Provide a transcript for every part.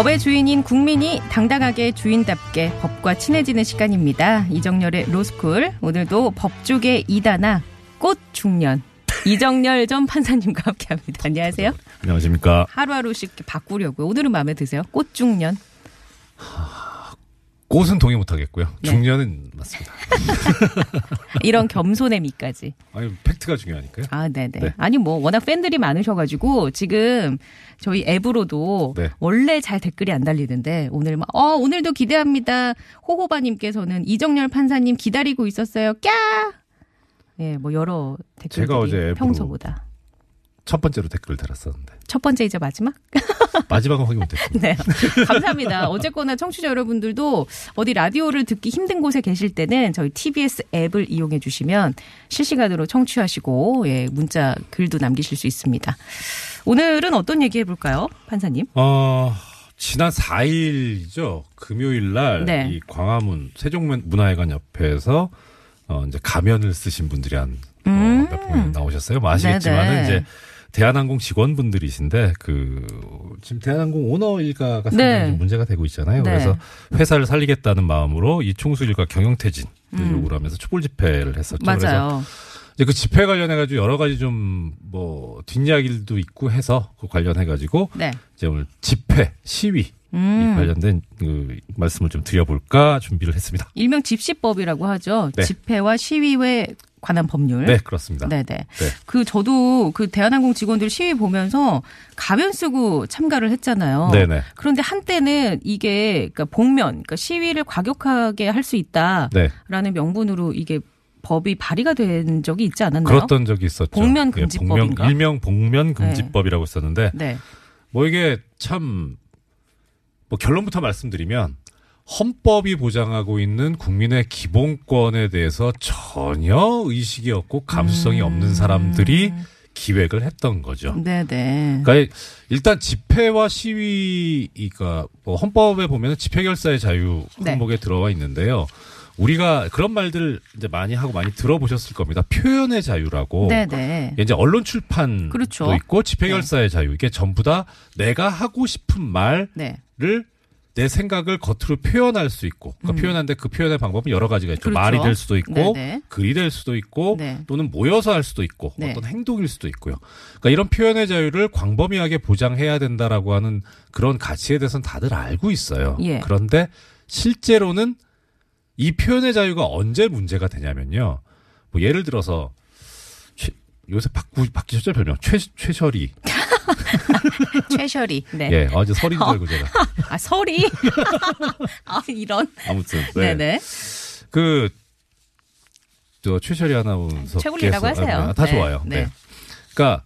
법의 주인인 국민이 당당하게 주인답게 법과 친해지는 시간입니다. 이정열의 로스쿨 오늘도 법조계 이다나 꽃 중년 이정열 전 판사님과 함께 합니다. 안녕하세요. 안녕하십니까. 하루하루씩 바꾸려고요. 오늘은 마음에 드세요? 꽃 중년. 꽃은 동의 못하겠고요. 네. 중년은 맞습니다. 이런 겸손의 미까지. 아니 팩트가 중요하니까요. 아, 네네. 네. 아니, 뭐, 워낙 팬들이 많으셔가지고, 지금 저희 앱으로도 네. 원래 잘 댓글이 안 달리는데, 오늘 막, 어, 오늘도 기대합니다. 호호바님께서는 이정열 판사님 기다리고 있었어요. 꺄! 예, 뭐, 여러 댓글들이 제가 어제 평소보다. 첫 번째로 댓글 달았었는데 첫 번째이자 마지막? 마지막은 확인 못했고. 네. 감사합니다. 어쨌거나 청취자 여러분들도 어디 라디오를 듣기 힘든 곳에 계실 때는 저희 TBS 앱을 이용해 주시면 실시간으로 청취하시고 예, 문자 글도 남기실 수 있습니다. 오늘은 어떤 얘기 해볼까요, 판사님? 어 지난 4일이죠. 금요일 날이 네. 광화문 세종문화회관 옆에서 어 이제 가면을 쓰신 분들이 한 음. 어, 몇분 나오셨어요. 뭐 아시겠지만은 네네. 이제 대한항공 직원분들이신데 그 지금 대한항공 오너 일가가 상당히 네. 좀 문제가 되고 있잖아요. 네. 그래서 회사를 살리겠다는 마음으로 이 총수 일가 경영퇴진 을 음. 요구를 하면서 촛불 집회를 했었죠. 그래서 맞아요. 이제 그 집회 관련해 가지고 여러 가지 좀 뭐 뒷이야기도 있고 해서 그 관련해 가지고 네. 이제 오늘 집회 시위 이 음. 관련된 그 말씀을 좀 드려볼까 준비를 했습니다. 일명 집시법이라고 하죠. 네. 집회와 시위에 관한 법률. 네 그렇습니다. 네네. 네. 그 저도 그 대한항공 직원들 시위 보면서 가면 쓰고 참가를 했잖아요. 네네. 그런데 한때는 이게 그러니까 복면, 그러니까 시위를 과격하게 할 수 있다라는 네 명분으로 이게 법이 발의가 된 적이 있지 않았나요? 그랬던 적이 있었죠. 복면 예, 금지법인가? 복면, 일명 복면 금지법이라고 썼는데 네. 뭐 이게 참 뭐 결론부터 말씀드리면 헌법이 보장하고 있는 국민의 기본권에 대해서 전혀 의식이 없고 감수성이 음. 없는 사람들이 기획을 했던 거죠. 네네. 그러니까 일단 집회와 시위가 뭐 헌법에 보면 집회 결사의 자유 네. 항목에 들어와 있는데요. 우리가 그런 말들 이제 많이 하고 많이 들어보셨을 겁니다. 표현의 자유라고. 네네. 이제 언론 출판도 그렇죠. 있고 집회 결사의 자유 이게 전부 다 내가 하고 싶은 말을 네. 내 생각을 겉으로 표현할 수 있고 그 표현하는데 그 표현의 방법은 여러 가지가 있죠. 음. 그렇죠. 말이 될 수도 있고 네네. 글이 될 수도 있고 네. 또는 모여서 할 수도 있고 네. 어떤 행동일 수도 있고요. 그러니까 이런 표현의 자유를 광범위하게 보장해야 된다라고 하는 그런 가치에 대해서는 다들 알고 있어요. 예. 그런데 실제로는 이 표현의 자유가 언제 문제가 되냐면요. 뭐 예를 들어서 최- 요새 바꾸 바뀌셨죠 별명 최 최설이 최셔리. 네. 예 어제 설인 줄 알고 제가 아 설이. 아 이런. 아무튼 네. 네 그, 저, 최철이 아나운서. 최군리라고 하세요. 다 네, 좋아요. 네. 네. 그러니까,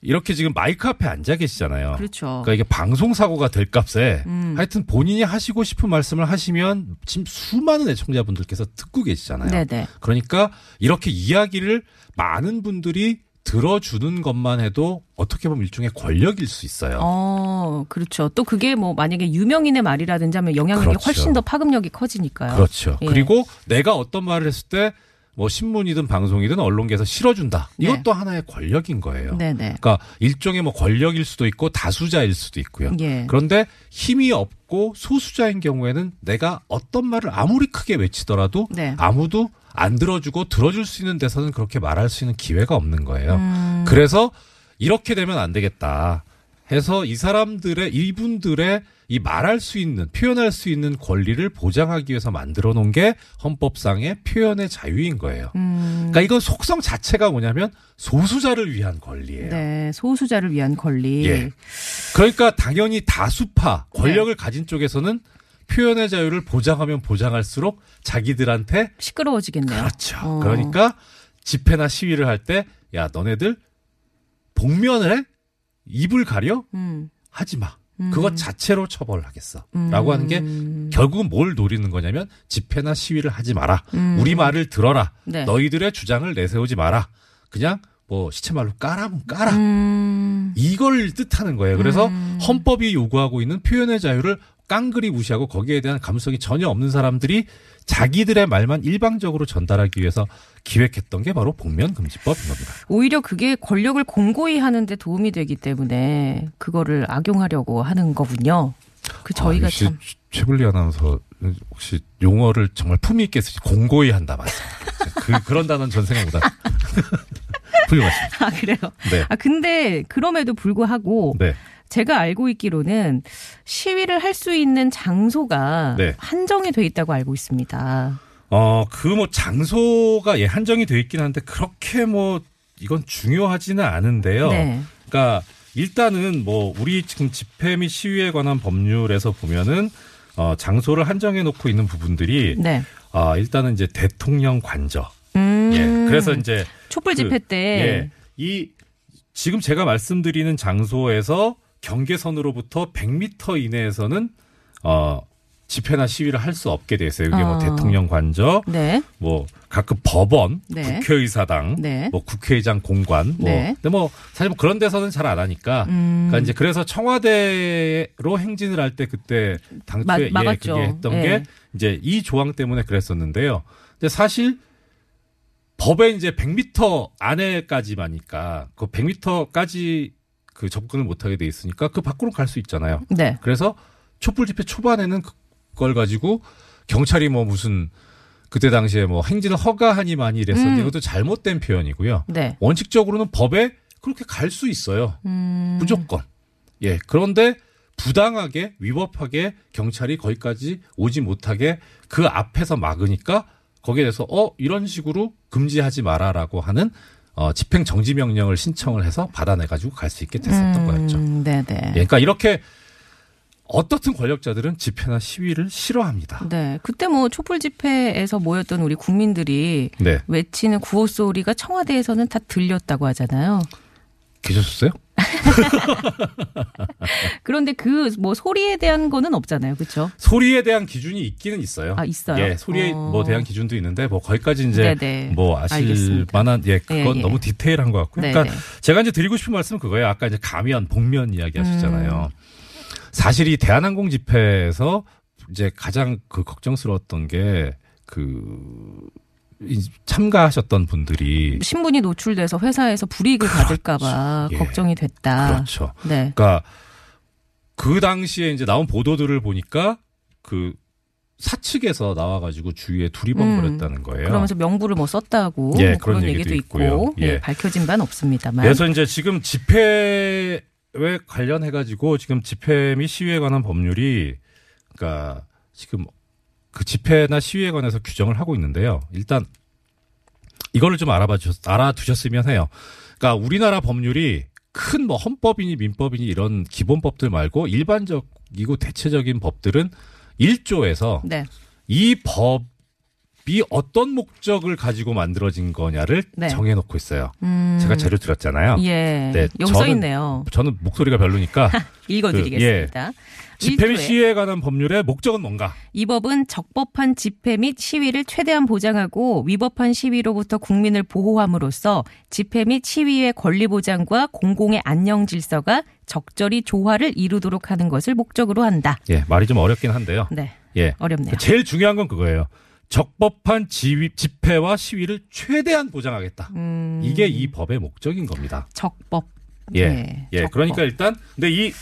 이렇게 지금 마이크 앞에 앉아 계시잖아요. 그렇죠. 그러니까 이게 방송 사고가 될 값에 음. 하여튼 본인이 하시고 싶은 말씀을 하시면 지금 수많은 애청자분들께서 듣고 계시잖아요. 네네. 그러니까 이렇게 이야기를 많은 분들이 들어주는 것만 해도 어떻게 보면 일종의 권력일 수 있어요. 어, 그렇죠. 또 그게 뭐 만약에 유명인의 말이라든지 하면 영향력이 그렇죠. 훨씬 더 파급력이 커지니까요. 그렇죠. 예. 그리고 내가 어떤 말을 했을 때 뭐 신문이든 방송이든 언론계에서 실어준다. 네. 이것도 하나의 권력인 거예요. 네네. 그러니까 일종의 뭐 권력일 수도 있고 다수자일 수도 있고요. 예. 그런데 힘이 없고 소수자인 경우에는 내가 어떤 말을 아무리 크게 외치더라도 네. 아무도 안 들어주고 들어줄 수 있는 데서는 그렇게 말할 수 있는 기회가 없는 거예요. 음. 그래서 이렇게 되면 안 되겠다. 해서 이 사람들의 이분들의 이 말할 수 있는 표현할 수 있는 권리를 보장하기 위해서 만들어 놓은 게 헌법상의 표현의 자유인 거예요. 음, 그러니까 이건 속성 자체가 뭐냐면 소수자를 위한 권리예요. 네, 소수자를 위한 권리. 예. 그러니까 당연히 다수파 권력을 가진 쪽에서는 표현의 자유를 보장하면 보장할수록 자기들한테 시끄러워지겠네요. 그렇죠. 어. 그러니까 집회나 시위를 할 때 야 너네들 복면을 해? 입을 가려? 음. 하지 마. 음. 그것 자체로 처벌하겠어. 음. 라고 하는 게 결국은 뭘 노리는 거냐면 집회나 시위를 하지 마라. 음. 우리 말을 들어라. 네. 너희들의 주장을 내세우지 마라. 그냥 뭐 시체말로 까라면 까라. 음. 이걸 뜻하는 거예요. 그래서 음. 헌법이 요구하고 있는 표현의 자유를 깡그리 무시하고 거기에 대한 감수성이 전혀 없는 사람들이 자기들의 말만 일방적으로 전달하기 위해서 기획했던 게 바로 복면금지법인 겁니다. 오히려 그게 권력을 공고히 하는데 도움이 되기 때문에 그거를 악용하려고 하는 거군요. 그 저희가 아, 참 최블리 아나운서 혹시 용어를 정말 품위 있게 쓰시 공고히 한다 맞습니다. 그 그런 단어는 전 생각 못한. 훌륭하십니다. 아 그래요. 네. 아 근데 그럼에도 불구하고 네. 제가 알고 있기로는 시위를 할 수 있는 장소가 네. 한정이 돼 있다고 알고 있습니다. 어, 그 뭐 장소가 예, 한정이 돼 있긴 한데 그렇게 뭐 이건 중요하지는 않은데요. 네. 그러니까 일단은 뭐 우리 지금 집회 및 시위에 관한 법률에서 보면은 어, 장소를 한정해 놓고 있는 부분들이 네. 아, 일단은 이제 대통령 관저. 음. 예. 그래서 이제 촛불 그, 집회 때 예. 이 지금 제가 말씀드리는 장소에서 경계선으로부터 100m 이내에서는 어 집회나 시위를 할 수 없게 돼 있어요. 이게 뭐 어. 대통령 관저, 네. 뭐 각급 법원, 네. 국회의사당, 네. 뭐 국회의장 공관, 뭐 네. 근데 뭐 사실 뭐 그런 데서는 잘 안 하니까. 음. 그러니까 이제 그래서 청와대로 행진을 할 때 그때 당초에 막- 예. 그게 했던 예. 게 이제 이 조항 때문에 그랬었는데요. 근데 사실 법에 이제 100m 안에까지마니까 그 100m까지 그 접근을 못하게 돼 있으니까 그 밖으로 갈 수 있잖아요. 네. 그래서 촛불 집회 초반에는 그걸 가지고 경찰이 뭐 무슨 그때 당시에 뭐 행진을 허가하니 많이 이랬었는데 음. 이것도 잘못된 표현이고요. 네. 원칙적으로는 법에 그렇게 갈 수 있어요. 음. 무조건. 예. 그런데 부당하게 위법하게 경찰이 거기까지 오지 못하게 그 앞에서 막으니까 거기에 대해서 어 이런 식으로 금지하지 마라라고 하는 어 집행 정지 명령을 신청을 해서 받아내 가지고 갈 수 있게 됐었던 거였죠. 네, 네. 예, 그러니까 이렇게 어떻든 권력자들은 집회나 시위를 싫어합니다. 네. 그때 뭐 촛불 집회에서 모였던 우리 국민들이 네. 외치는 구호 소리가 청와대에서는 다 들렸다고 하잖아요. 계셨어요? 그런데 그 뭐 소리에 대한 거는 없잖아요. 그렇죠? 소리에 대한 기준이 있기는 있어요. 아, 있어요? 예, 소리에 어. 뭐 대한 기준도 있는데 뭐 거기까지 이제 네네. 뭐 아실 알겠습니다. 만한 예, 그건 예, 예. 너무 디테일한 것. 네네. 그러니까 제가 이제 드리고 싶은 말씀은 그거예요. 아까 이제 가면, 복면 이야기 하시잖아요. 음. 사실 이 대한항공 집회에서 이제 가장 그 걱정스러웠던 게그 참가하셨던 분들이 신분이 노출돼서 회사에서 불이익을 받을까봐 예. 걱정이 됐다. 그렇죠. 네. 그러니까 그 당시에 이제 나온 보도들을 보니까 그 사측에서 나와가지고 주위에 두리번거렸다는 거예요. 음. 그러면서 명부를 뭐 썼다고 예, 뭐 그런, 그런 얘기도 얘기도 있고. 예, 예. 밝혀진 바는 없습니다만. 그래서 이제 지금 집회에 관련해가지고 지금 집회 및 시위에 관한 법률이 그러니까 지금 그 집회나 시위에 관해서 규정을 하고 있는데요. 일단 이거를 좀 알아봐 주셨, 알아두셨으면 해요. 그러니까 우리나라 법률이 큰 뭐 헌법이니 민법이니 이런 기본법들 말고 일반적이고 대체적인 법들은 1조에서 네. 이 법이 어떤 목적을 가지고 만들어진 거냐를 네. 정해놓고 있어요. 음, 제가 재료 드렸잖아요. 예. 네, 써 저는- 있네요. 저는 목소리가 별로니까 읽어드리겠습니다. 집회 및 시위에 관한 법률의 목적은 뭔가? 이 법은 적법한 집회 및 시위를 최대한 보장하고 위법한 시위로부터 국민을 보호함으로써 집회 및 시위의 권리 보장과 공공의 안녕 질서가 적절히 조화를 이루도록 하는 것을 목적으로 한다. 예, 말이 좀 어렵긴 한데요. 네, 예. 어렵네요. 제일 중요한 건 그거예요. 적법한 지휘, 집회와 시위를 최대한 보장하겠다. 음, 이게 이 법의 목적인 겁니다. 적법. 예. 네, 예. 적법. 그러니까 일단 근데 이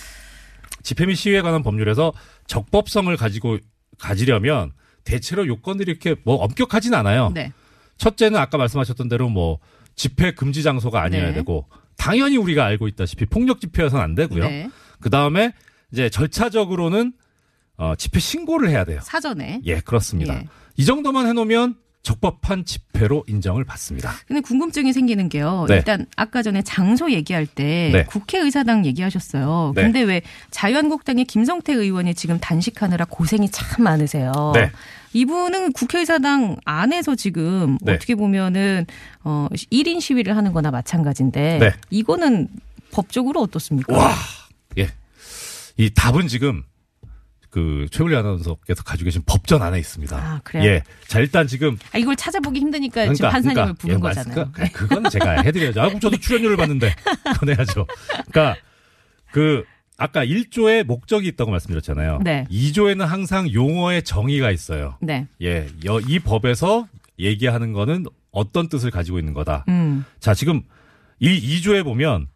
집회 및 시위에 관한 법률에서 적법성을 가지고 가지려면 대체로 요건들이 이렇게 뭐 엄격하진 않아요. 네. 첫째는 아까 말씀하셨던 대로 뭐 집회 금지 장소가 아니어야 네. 되고 당연히 우리가 알고 있다시피 폭력 집회여서는 안 되고요. 네. 그 다음에 이제 절차적으로는 어, 집회 신고를 해야 돼요. 사전에. 예, 그렇습니다. 예. 이 정도만 해놓으면 적법한 집회로 인정을 받습니다. 근데 궁금증이 생기는 게요. 네. 일단 아까 전에 장소 얘기할 때 네. 국회의사당 얘기하셨어요. 네. 근데 왜 자유한국당의 김성태 의원이 지금 단식하느라 고생이 참 많으세요. 네. 이분은 국회의사당 안에서 지금 네. 어떻게 보면은 어 1인 시위를 하는 거나 마찬가지인데 네. 이거는 법적으로 어떻습니까? 와, 예. 이 답은 지금 그 최울리 아나운서께서 가지고 계신 법전 안에 있습니다. 아, 그래요? 예. 자, 일단 지금 아, 이걸 찾아보기 힘드니까 지금 판사님을 부른 예, 거잖아요. 말씀- 그- 그건 제가 해드려야죠. 아, 저도 출연료를 받는데. 그건 해야죠. 그러니까 그 아까 1조에 목적이 있다고 말씀드렸잖아요. 네. 2조에는 항상 용어의 정의가 있어요. 네. 예. 여- 이 법에서 얘기하는 거는 어떤 뜻을 가지고 있는 거다. 음. 자, 지금 이 2조에 보면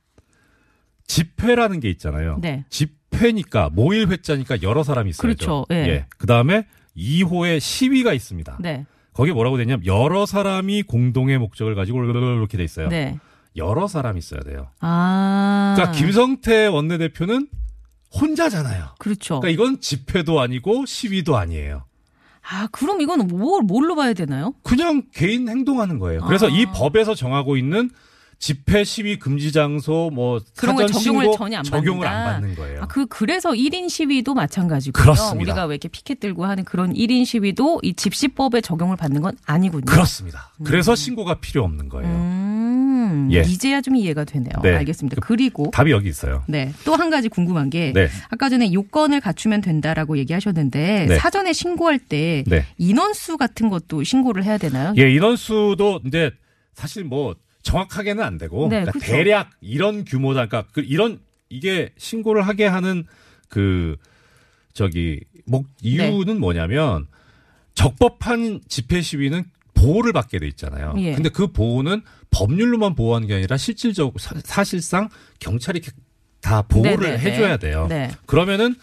집회라는 게 있잖아요. 네. 집 회니까 모일 회자니까 여러 사람이 있어야죠. 그렇죠. 예. 그다음에 2호에 시위가 있습니다. 네. 거기 뭐라고 되냐면 여러 사람이 공동의 목적을 가지고 이렇게 돼 있어요. 네. 여러 사람이 있어야 돼요. 아. 그러니까 김성태 원내대표는 혼자잖아요. 그렇죠. 그러니까 이건 집회도 아니고 시위도 아니에요. 아, 그럼 이건 뭘, 뭘로 봐야 되나요? 그냥 개인 행동하는 거예요. 그래서 아. 이 법에서 정하고 있는 집회 시위 금지 장소 뭐 그런 걸 적용을 전혀 안 적용을 받는다. 안 받는 거예요. 아, 그, 그래서 1인 시위도 마찬가지고요. 그렇습니다. 우리가 왜 이렇게 피켓 들고 하는 그런 1인 시위도 이 집시법에 적용을 받는 건 아니군요. 그렇습니다. 그래서 신고가 필요 없는 거예요. 음, 예. 이제야 좀 이해가 되네요. 네. 알겠습니다. 그리고 답이 여기 있어요. 네. 또 한 가지 궁금한 게 네. 아까 전에 요건을 갖추면 된다라고 얘기하셨는데 네. 사전에 신고할 때 네. 인원수 같은 것도 신고를 해야 되나요? 예, 인원수도 이제 사실 뭐 정확하게는 안 되고 네, 그러니까 그렇죠. 대략 이런 규모다. 그러니까 그 이런 이게 신고를 하게 하는 그 저기 목 이유는 네. 뭐냐면 적법한 집회 시위는 보호를 받게 돼 있잖아요. 예. 근데 그 보호는 법률로만 보호하는 게 아니라 실질적으로 사, 실상 경찰이 다 보호를 네, 네, 네. 해줘야 돼요. 네. 그러면은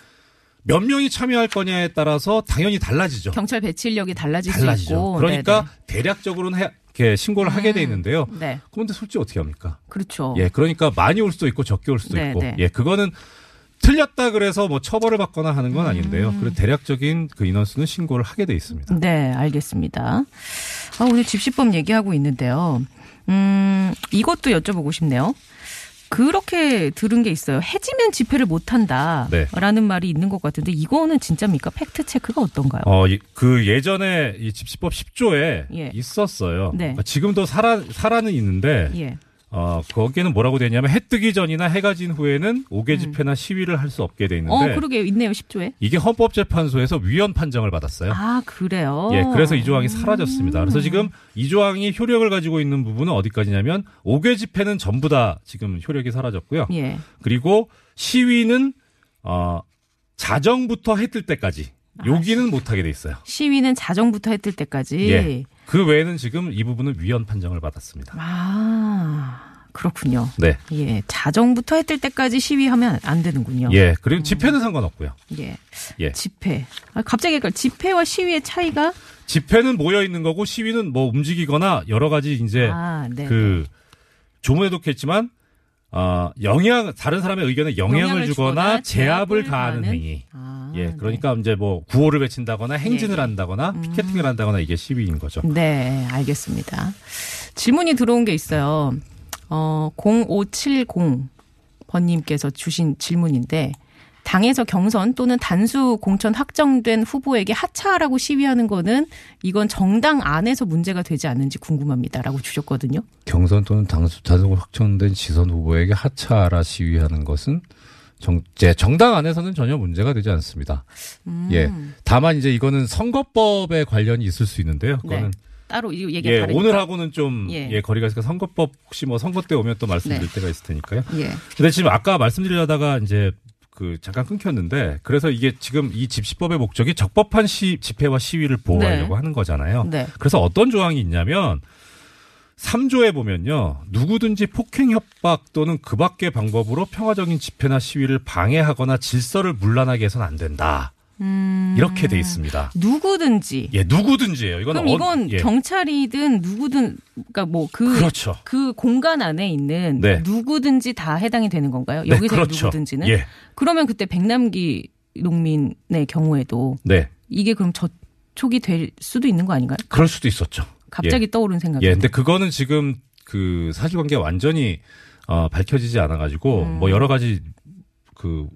몇 명이 참여할 거냐에 따라서 당연히 달라지죠. 경찰 배치 인력이 달라질 수 달라지죠. 있고. 그러니까 대략적으로는 해, 이렇게 신고를 하게 돼 있는데요. 네. 네. 그런데 솔직히 어떻게 합니까? 그렇죠. 예, 그러니까 많이 올 수도 있고 적게 올 수도 네, 있고, 네. 예, 그거는 틀렸다 그래서 뭐 처벌을 받거나 하는 건 아닌데요. 음. 그래서 대략적인 그 인원수는 신고를 하게 돼 있습니다. 네, 알겠습니다. 아, 오늘 집시법 얘기하고 있는데요. 음, 이것도 여쭤보고 싶네요. 그렇게 들은 게 있어요. 해지면 집회를 못 한다. 네. 라는 말이 있는 것 같은데 이거는 진짜입니까? 팩트 체크가 어떤가요? 어, 이- 그 예전에 이 집시법 10조에 예. 있었어요. 네. 그러니까 지금도 살아 살아는 있는데 예. 어, 거기에는 뭐라고 되냐면 해 뜨기 전이나 해가 진 후에는 옥외 집회나 시위를 할 수 없게 돼 어, 있는데 그러게 있네요. 10조에. 이게 헌법재판소에서 위헌 판정을 받았어요. 아, 그래요? 예, 그래서 이 조항이 사라졌습니다. 그래서 지금 이 조항이 효력을 가지고 있는 부분은 어디까지냐면 옥외 집회는 전부 다 지금 효력이 사라졌고요. 예. 그리고 시위는 어 자정부터 해 뜰 때까지 여기는 못 하게 돼 있어요. 시위는 자정부터 해 뜰 때까지. 예. 그 외에는 지금 이 부분은 위헌 판정을 받았습니다. 아, 그렇군요. 네. 예. 자정부터 해 뜰 때까지 시위하면 안 되는군요. 예. 그리고 집회는 상관없고요. 예. 예. 집회. 아, 갑자기 그 집회와 시위의 차이가 집회는 모여 있는 거고 시위는 뭐 움직이거나 여러 가지 이제 아, 네. 그 조문에도 했지만 어, 영향 다른 사람의 의견에 영향을, 영향을 주거나 주거나 제압을 가하는? 행위. 아, 예, 그러니까 이제 뭐 구호를 외친다거나 행진을 예, 예. 한다거나 피켓팅을 한다거나 이게 시위인 거죠. 네, 알겠습니다. 질문이 들어온 게 있어요. 어, 0570 번님께서 주신 질문인데 당에서 경선 또는 단수 공천 확정된 후보에게 하차하라고 시위하는 거는 이건 정당 안에서 문제가 되지 않는지 궁금합니다라고 주셨거든요. 경선 또는 당수 자동 확정된 지선 후보에게 하차하라 시위하는 것은 정, 제 정당 안에서는 전혀 문제가 되지 않습니다. 음. 예. 다만 이제 이거는 선거법에 관련이 있을 수 있는데요. 그거는 따로 이 얘기가 예, 다르니까. 오늘하고 좀 예. 예. 거리가 있으니까 선거법 혹시 뭐 선거 때 오면 또 말씀드릴 네. 때가 있을 테니까요. 예. 근데 지금 아까 말씀드리려다가 이제 그 잠깐 끊겼는데 그래서 이게 지금 이 집시법의 목적이 적법한 시, 집회와 시위를 보호하려고 네. 하는 거잖아요. 네. 그래서 어떤 조항이 있냐면 3조에 보면요. 누구든지 폭행 협박 또는 그 밖의 방법으로 평화적인 집회나 시위를 방해하거나 질서를 문란하게 해서는 안 된다. 음. 이렇게 돼 있습니다. 누구든지. 예, 누구든지예요. 이건 그럼 어- 이건 예. 경찰이든 누구든 그러니까 뭐그 그렇죠. 그 공간 안에 있는 네. 누구든지 다 해당이 되는 건가요? 네, 여기서 그렇죠. 누구든지는? 예. 그러면 그때 백남기 농민의 경우에도 네. 이게 그럼 저촉이 될 수도 있는 거 아닌가요? 그럴 수도 있었죠. 갑자기 떠오른 생각이. 예, 근데 그거는 지금 그 사실관계가 완전히 어, 밝혀지지 않아가지고 음. 뭐 여러 가지 그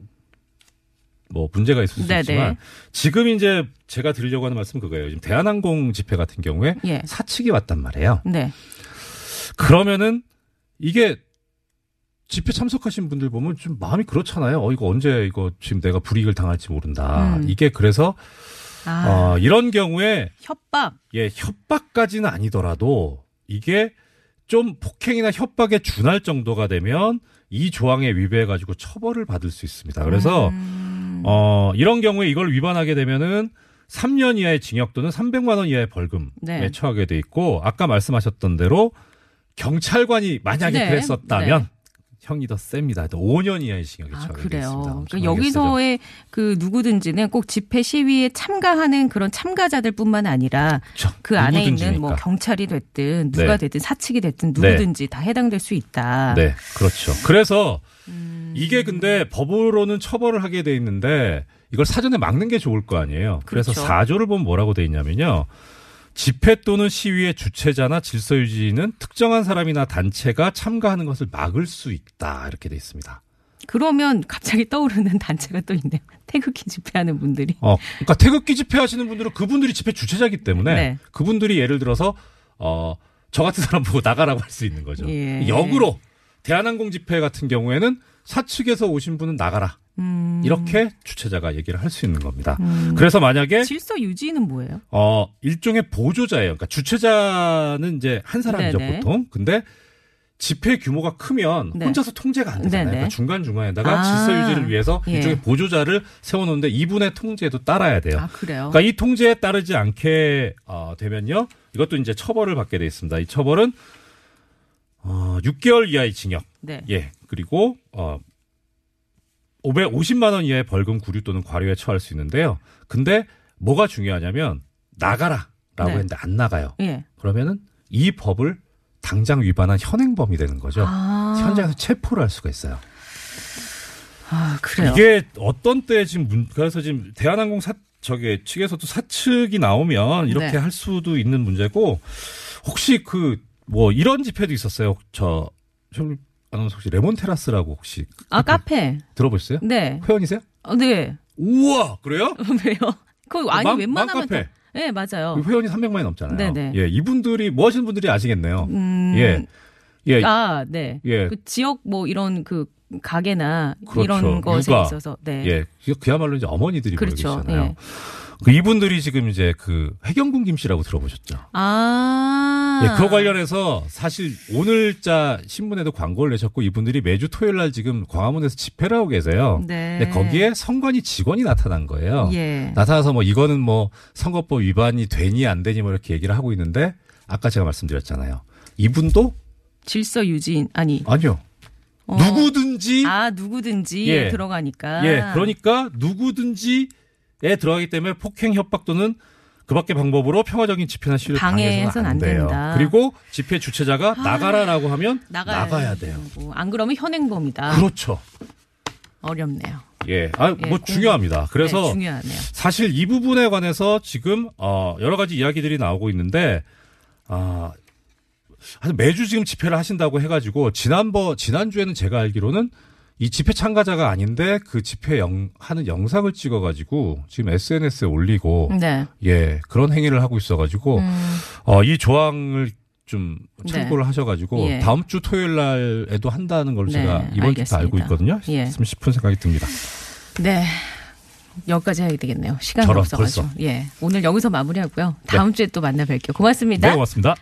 뭐 문제가 있을 수 네네. 있지만 지금 이제 제가 드리려고 하는 말씀은 그거예요. 지금 대한항공 집회 같은 경우에 예. 사측이 왔단 말이에요. 네. 그러면은 이게 집회 참석하신 분들 보면 좀 마음이 그렇잖아요. 어 이거 언제 이거 지금 내가 불이익을 당할지 모른다. 음. 이게 그래서 아, 어, 이런 경우에 협박. 예, 협박까지는 아니더라도 이게 좀 폭행이나 협박에 준할 정도가 되면 이 조항에 위배해 가지고 처벌을 받을 수 있습니다. 그래서 음, 어, 이런 경우에 이걸 위반하게 되면은 3년 이하의 징역 또는 300만 원 이하의 벌금에 네. 처하게 돼 있고 아까 말씀하셨던 대로 경찰관이 만약에 네. 그랬었다면 네. 형이 더 셉니다. 5년 이하의 징역에 아, 그래요. 그러니까. 여기서의 그 누구든지는 꼭 집회 시위에 참가하는 그런 참가자들뿐만 아니라 그렇죠. 그 안에 있는 뭐 누구든지니까. 경찰이 됐든 누가 네. 됐든 사측이 됐든 누구든지 다 해당될 수 있다. 네, 그렇죠. 그래서 음. 이게 근데 법으로는 처벌을 하게 돼 있는데 이걸 사전에 막는 게 좋을 거 아니에요. 그래서 그렇죠. 사 4조를 보면 뭐라고 돼 있냐면요. 집회 또는 시위의 주체자나 질서 유지는 특정한 사람이나 단체가 참가하는 것을 막을 수 있다. 이렇게 돼 있습니다. 그러면 갑자기 떠오르는 단체가 또 있네요. 태극기 집회하는 분들이. 어, 그러니까 태극기 집회 하시는 분들은 그분들이 집회 주체자이기 때문에 네. 그분들이 예를 들어서 어, 저 같은 사람 보고 나가라고 할 수 있는 거죠. 예. 역으로 대한항공 집회 같은 경우에는 사측에서 오신 분은 나가라. 음, 이렇게 주최자가 얘기를 할 수 있는 겁니다. 음. 그래서 만약에 질서 유지는 뭐예요? 어 일종의 보조자예요. 그러니까 주최자는 이제 한 사람이죠 네네. 보통. 근데 집회 규모가 크면 네. 혼자서 통제가 안 되잖아요. 그러니까 중간 중간에다가 아. 질서 유지를 위해서 예. 일종의 보조자를 세워놓는데 이분의 통제도 따라야 돼요. 아 그래요. 그러니까 이 통제에 따르지 않게 어, 되면요, 이것도 이제 처벌을 받게 돼 있습니다. 이 처벌은 어, 6개월 이하의 징역, 네. 예, 그리고 어, 550만 원 이하의 벌금, 구류 또는 과료에 처할 수 있는데요. 근데 뭐가 중요하냐면 나가라라고 네. 했는데 안 나가요. 예. 그러면은 이 법을 당장 위반한 현행범이 되는 거죠. 아, 현장에서 체포를 할 수가 있어요. 아 그래요. 이게 어떤 때 지금 문, 그래서 지금 대한항공 사 저기 측에서도 사측이 나오면 이렇게 네. 할 수도 있는 문제고 혹시 그 뭐 이런 집회도 있었어요. 저 저, 아나운서 혹시 레몬 테라스라고 혹시 아 카페. 들어보셨어요? 네. 회원이세요? 어, 네. 우와 그래요? 왜요? 그 아니 맘- 웬만하면. 다- 네 맞아요. 그 회원이 300만이 넘잖아요. 네네. 예, 이분들이 뭐 하시는 분들이 아시겠네요. 음, 예. 예. 아, 네. 예. 그 지역 뭐 이런 그 가게나 그렇죠. 이런 것에 육아. 있어서 네. 예. 그- 그야말로 이제 어머니들이 그렇죠. 모여 계시잖아요. 예. 그 이분들이 지금 이제 그 해경군 김씨라고 들어보셨죠? 아. 예, 그거 관련해서 사실 오늘자 신문에도 광고를 내셨고 이분들이 매주 토요일 날 지금 광화문에서 집회를 하고 계세요. 네. 근데 거기에 선관위 직원이 나타난 거예요. 예. 나타나서 뭐 이거는 뭐 선거법 위반이 되니 안 되니 뭐 이렇게 얘기를 하고 있는데 아까 제가 말씀드렸잖아요. 이분도 질서 유지인 아니. 아니요. 어. 누구든지 아, 누구든지 예. 들어가니까. 예, 그러니까 누구든지에 들어가기 때문에 폭행 협박 또는 그밖의 방법으로 평화적인 집회나 시위를 방해해서는 안안 돼요. 된다. 그리고 집회 주최자가 아, 나가라라고 하면 나가야, 돼요. 안 그러면 현행범이다. 그렇죠. 어렵네요. 예, 아, 예, 뭐 공- 중요합니다. 그래서 네. 사실 이 부분에 관해서 지금 어 여러 가지 이야기들이 나오고 있는데 아 매주 지금 집회를 하신다고 해가지고 지난번 지난 주에는 제가 알기로는 이 집회 참가자가 아닌데 그 집회 영, 하는 영상을 찍어가지고 지금 SNS에 올리고 네. 예 그런 행위를 하고 있어가지고 음, 어, 이 조항을 좀 참고를 네. 하셔가지고 예. 다음 주 토요일 날에도 한다는 걸 네, 제가 이번 주부터. 알고 있거든요. 예. 싶은 생각이 듭니다. 네. 여기까지 해야 되겠네요. 시간이 없어가지고. 벌써. 예. 오늘 여기서 마무리하고요. 다음 주에 또 만나 뵐게요. 고맙습니다. 네, 고맙습니다.